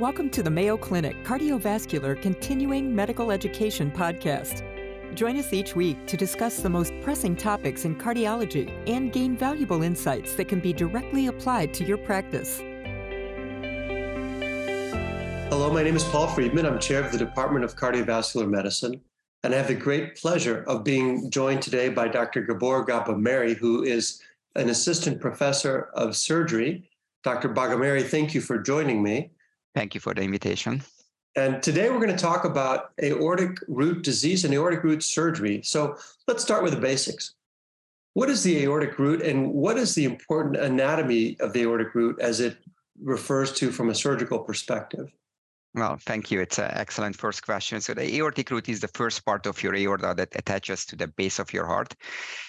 Welcome to the Mayo Clinic Cardiovascular Continuing Medical Education Podcast. Join us each week to discuss the most pressing topics in cardiology and gain valuable insights that can be directly applied to your practice. Hello, my name is Paul Friedman. I'm chair of the Department of Cardiovascular Medicine, and I have the great pleasure of being joined today by Dr. Gabor Bagameri, who is an assistant professor of surgery. Dr. Bagameri, thank you for joining me. Thank you for the invitation. And today we're going to talk about aortic root disease and aortic root surgery. So let's start with the basics. What is the aortic root and what is the important anatomy of the aortic root as it refers to from a surgical perspective? Well, thank you. It's an excellent first question. So, the aortic root is the first part of your aorta that attaches to the base of your heart.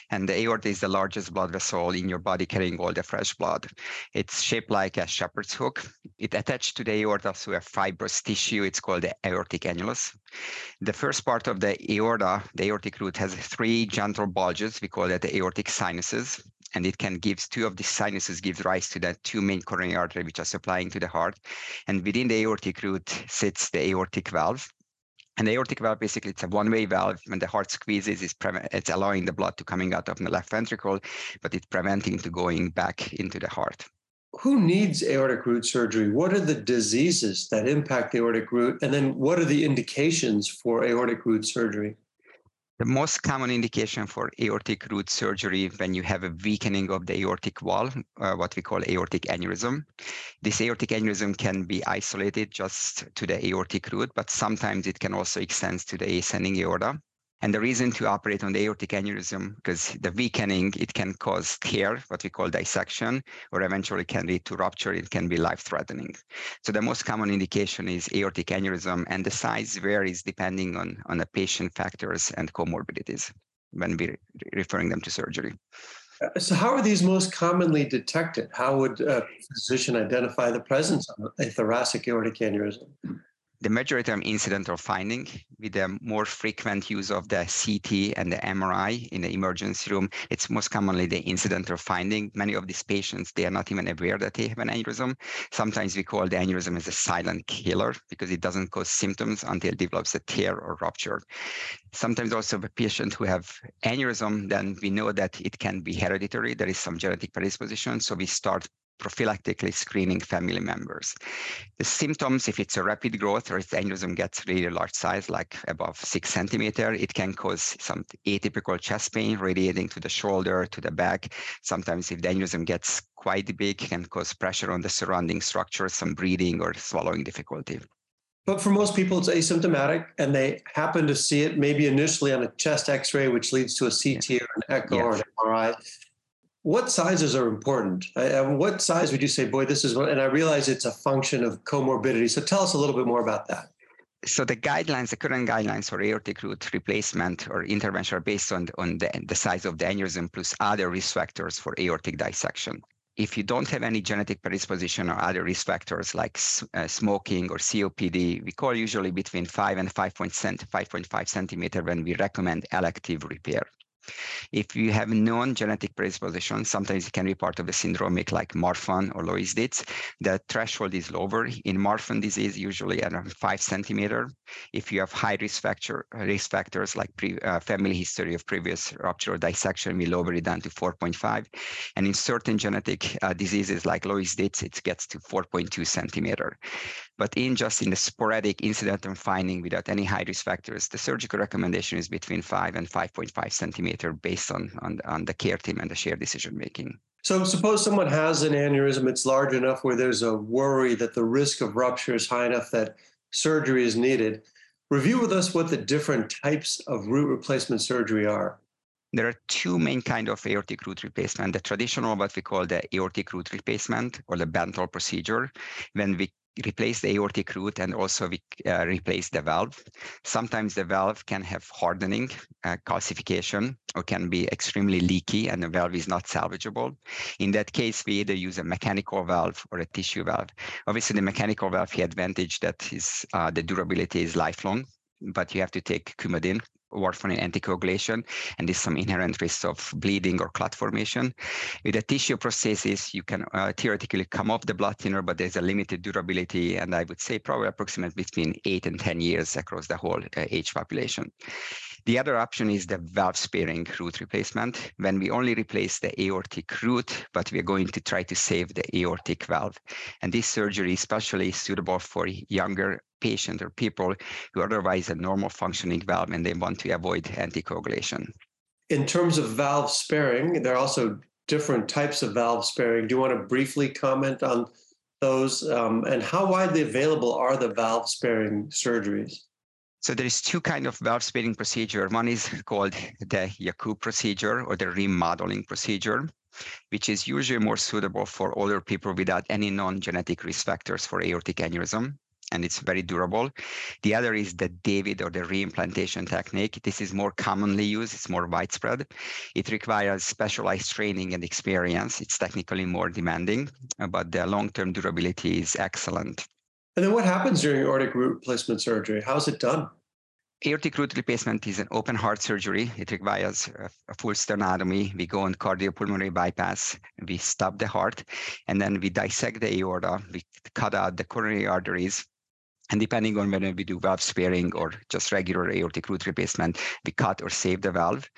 And the aorta is the largest blood vessel in your body carrying all the fresh blood. It's shaped like a shepherd's hook. It attached to the aorta through a fibrous tissue. It's called the aortic annulus. The first part of the aorta, the aortic root, has three gentle bulges. We call that the aortic sinuses and it can give two of the sinuses gives rise to the two main coronary arteries which are supplying to the heart. And within the aortic root sits the aortic valve. And the aortic valve basically it's a one-way valve. When the heart squeezes, it's, it's allowing the blood to coming out of the left ventricle, but it's preventing to going back into the heart. Who needs aortic root surgery? What are the diseases that impact the aortic root? And then what are the indications for aortic root surgery? The most common indication for aortic root surgery when you have a weakening of the aortic wall, uh, what we call aortic aneurysm. This aortic aneurysm can be isolated just to the aortic root, but sometimes it can also extend to the ascending aorta. And the reason to operate on the aortic aneurysm, because the weakening, it can cause tear, what we call dissection, or eventually can lead to rupture. It can be life-threatening. So the most common indication is aortic aneurysm, and the size varies depending on, on the patient factors and comorbidities when we're referring them to surgery. Uh, so, how are these most commonly detected? How would a physician identify the presence of a thoracic aortic aneurysm? The majority of incidental finding with the more frequent use of the CT and the MRI in the emergency room, it's most commonly the incidental finding. Many of these patients, they are not even aware that they have an aneurysm. Sometimes we call the aneurysm as a silent killer because it doesn't cause symptoms until it develops a tear or rupture. Sometimes also the patient who have aneurysm, then we know that it can be hereditary. There is some genetic predisposition. So we start prophylactically screening family members. The symptoms, if it's a rapid growth or if the aneurysm gets really large size, like above six centimeter, it can cause some atypical chest pain radiating to the shoulder, to the back. Sometimes if the aneurysm gets quite big, can cause pressure on the surrounding structures, some breathing or swallowing difficulty. But for most people, it's asymptomatic, and they happen to see it maybe initially on a chest X-ray, which leads to a CT or an echo or an MRI what sizes are important? What size would you say, boy, this is what, and I realize it's a function of comorbidity. So tell us a little bit more about that. So the guidelines, the current guidelines for aortic root replacement or intervention are based on, on the, the size of the aneurysm plus other risk factors for aortic dissection. If you don't have any genetic predisposition or other risk factors like uh, smoking or COPD, we call usually between 5 and 5.5 centimeter when we recommend elective repair. If you have known genetic predisposition, sometimes it can be part of a syndromic like Marfan or Loeys-Dietz. The threshold is lower. In Marfan disease, usually around five centimeter. If you have high risk factor risk factors like pre, uh, family history of previous rupture or dissection, we lower it down to 4.5. And in certain genetic uh, diseases like Loeys-Dietz, it gets to 4.2 centimeter. But in just in the sporadic incidental finding without any high risk factors, the surgical recommendation is between 5 and 5.5 centimeter based on, on, on the care team and the shared decision making. So suppose someone has an aneurysm, it's large enough where there's a worry that the risk of rupture is high enough that surgery is needed. Review with us what the different types of root replacement surgery are. There are two main kind of aortic root replacement. The traditional, what we call the aortic root replacement or the Bentall procedure, when we replace the aortic root and also we uh, replace the valve. Sometimes the valve can have hardening, uh, calcification, or can be extremely leaky and the valve is not salvageable. In that case, we either use a mechanical valve or a tissue valve. Obviously, the mechanical valve, the advantage that is uh, the durability is lifelong, but you have to take Coumadin warfarin anticoagulation, and there's some inherent risk of bleeding or clot formation. With a tissue prosthesis, you can uh, theoretically come off the blood thinner, but there's a limited durability, and I would say probably approximately between eight and 10 years across the whole uh, age population. The other option is the valve sparing root replacement, when we only replace the aortic root, but we're going to try to save the aortic valve. And this surgery is especially suitable for younger patients or people who otherwise a normal functioning valve and they want to avoid anticoagulation. In terms of valve sparing, there are also different types of valve sparing. Do you want to briefly comment on those um, and how widely available are the valve sparing surgeries? So there is two kind of valve sparing procedure. One is called the Yacoub procedure or the remodeling procedure, which is usually more suitable for older people without any non-genetic risk factors for aortic aneurysm and it's very durable. The other is the David or the reimplantation technique. This is more commonly used, it's more widespread. It requires specialized training and experience. It's technically more demanding, uh, but the long-term durability is excellent. And then what happens during aortic root replacement surgery? How is it done? Aortic root replacement is an open heart surgery. It requires a, full sternotomy. We go on cardiopulmonary bypass. We stop the heart, and then we dissect the aorta. We cut out the coronary arteries and depending on whether we do valve sparing or just regular aortic root replacement, we cut or save the valve.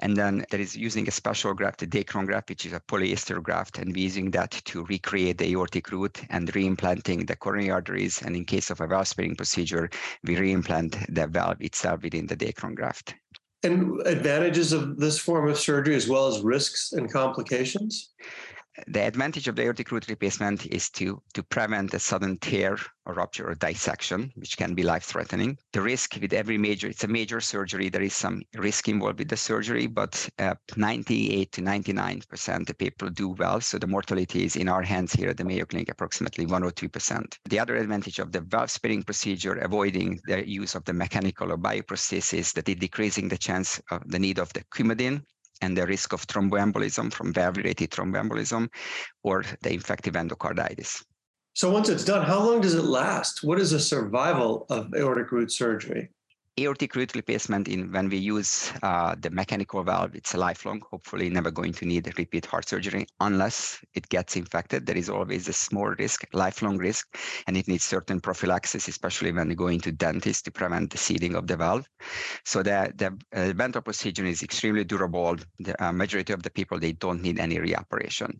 And then there is using a special graft, the Dacron graft, which is a polyester graft, and we're using that to recreate the aortic root and reimplanting the coronary arteries. And in case of a valve sparing procedure, we reimplant the valve itself within the Dacron graft. And advantages of this form of surgery as well as risks and complications? The advantage of the aortic root replacement is to, to prevent a sudden tear or rupture or dissection, which can be life-threatening. The risk with every major, it's a major surgery, there is some risk involved with the surgery, but uh, 98 to 99% of people do well. So the mortality is in our hands here at the Mayo Clinic, approximately 1 or 2%. The other advantage of the valve sparing procedure, avoiding the use of the mechanical or bioprosthesis, that it decreasing the chance of the need of the Coumadin, and the risk of thromboembolism from valve-related thromboembolism or the infective endocarditis. So once it's done, how long does it last? What is the survival of aortic root surgery? Aortic root replacement in when we use uh, the mechanical valve it's lifelong hopefully never going to need repeat heart surgery unless it gets infected. There is always a small risk lifelong risk and it needs certain prophylaxis especially when you go into dentist to prevent the seeding of the valve. So the the uh, Bentall procedure is extremely durable. The uh, majority of the people they don't need any reoperation.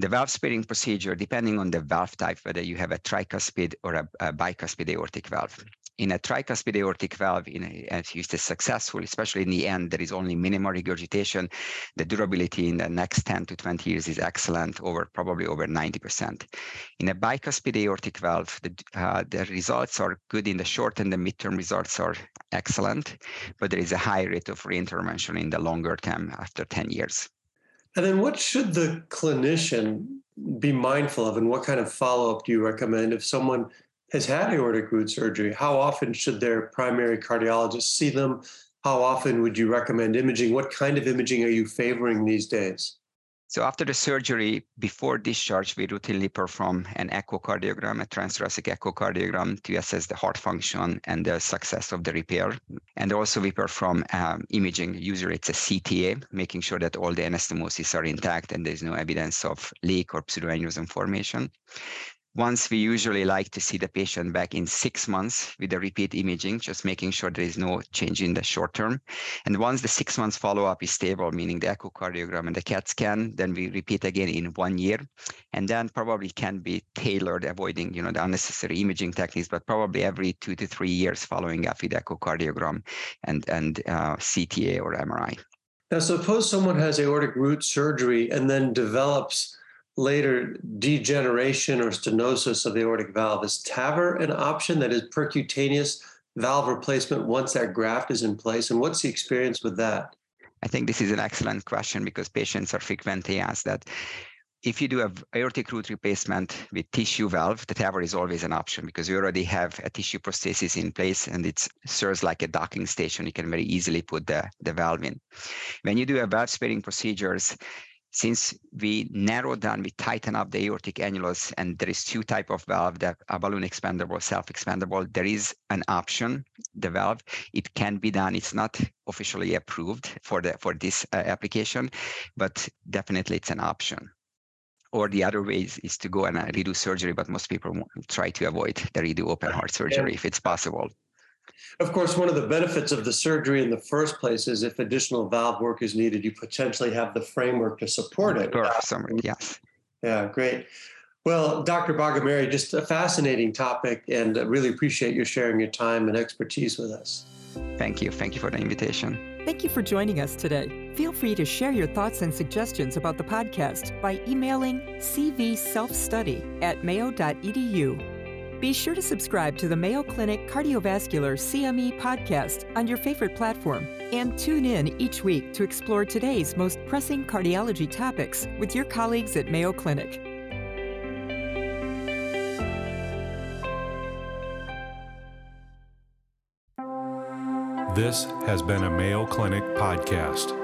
The valve sparing procedure depending on the valve type whether you have a tricuspid or a, a bicuspid aortic valve in a tricuspid aortic valve, in a, if used successful, especially in the end, there is only minimal regurgitation. The durability in the next 10 to 20 years is excellent, over probably over 90%. In a bicuspid aortic valve, the, uh, the results are good in the short and the midterm results are excellent, but there is a high rate of reintervention in the longer term after 10 years. And then what should the clinician be mindful of and what kind of follow-up do you recommend if someone has had aortic root surgery, how often should their primary cardiologist see them? How often would you recommend imaging? What kind of imaging are you favoring these days? So after the surgery, before discharge, we routinely perform an echocardiogram, a transthoracic echocardiogram to assess the heart function and the success of the repair. And also we perform um, imaging, usually it's a CTA, making sure that all the anastomosis are intact and there's no evidence of leak or pseudoaneurysm formation. Once we usually like to see the patient back in six months with the repeat imaging, just making sure there is no change in the short term. And once the six months follow-up is stable, meaning the echocardiogram and the CAT scan, then we repeat again in one year. And then probably can be tailored, avoiding you know the unnecessary imaging techniques, but probably every two to three years following up with echocardiogram and, and uh, CTA or MRI. Now, suppose someone has aortic root surgery and then develops later degeneration or stenosis of the aortic valve. Is TAVR an option that is percutaneous valve replacement once that graft is in place? And what's the experience with that? I think this is an excellent question because patients are frequently asked that if you do a aortic root replacement with tissue valve, the TAVR is always an option because you already have a tissue prosthesis in place and it serves like a docking station. You can very easily put the, the valve in. When you do a valve sparing procedures, since we narrow down, we tighten up the aortic annulus, and there is two type of valve that are balloon expandable, self-expandable. There is an option, the valve. It can be done. It's not officially approved for the for this uh, application, but definitely it's an option. Or the other way is, is to go and uh, redo surgery, but most people try to avoid the redo open heart surgery yeah. if it's possible. Of course, one of the benefits of the surgery in the first place is if additional valve work is needed, you potentially have the framework to support it. Summary, yes. Yeah, great. Well, Dr. Bagameri, just a fascinating topic, and really appreciate you sharing your time and expertise with us. Thank you. Thank you for the invitation. Thank you for joining us today. Feel free to share your thoughts and suggestions about the podcast by emailing cvselfstudy at mayo.edu be sure to subscribe to the Mayo Clinic Cardiovascular CME podcast on your favorite platform and tune in each week to explore today's most pressing cardiology topics with your colleagues at Mayo Clinic. This has been a Mayo Clinic podcast.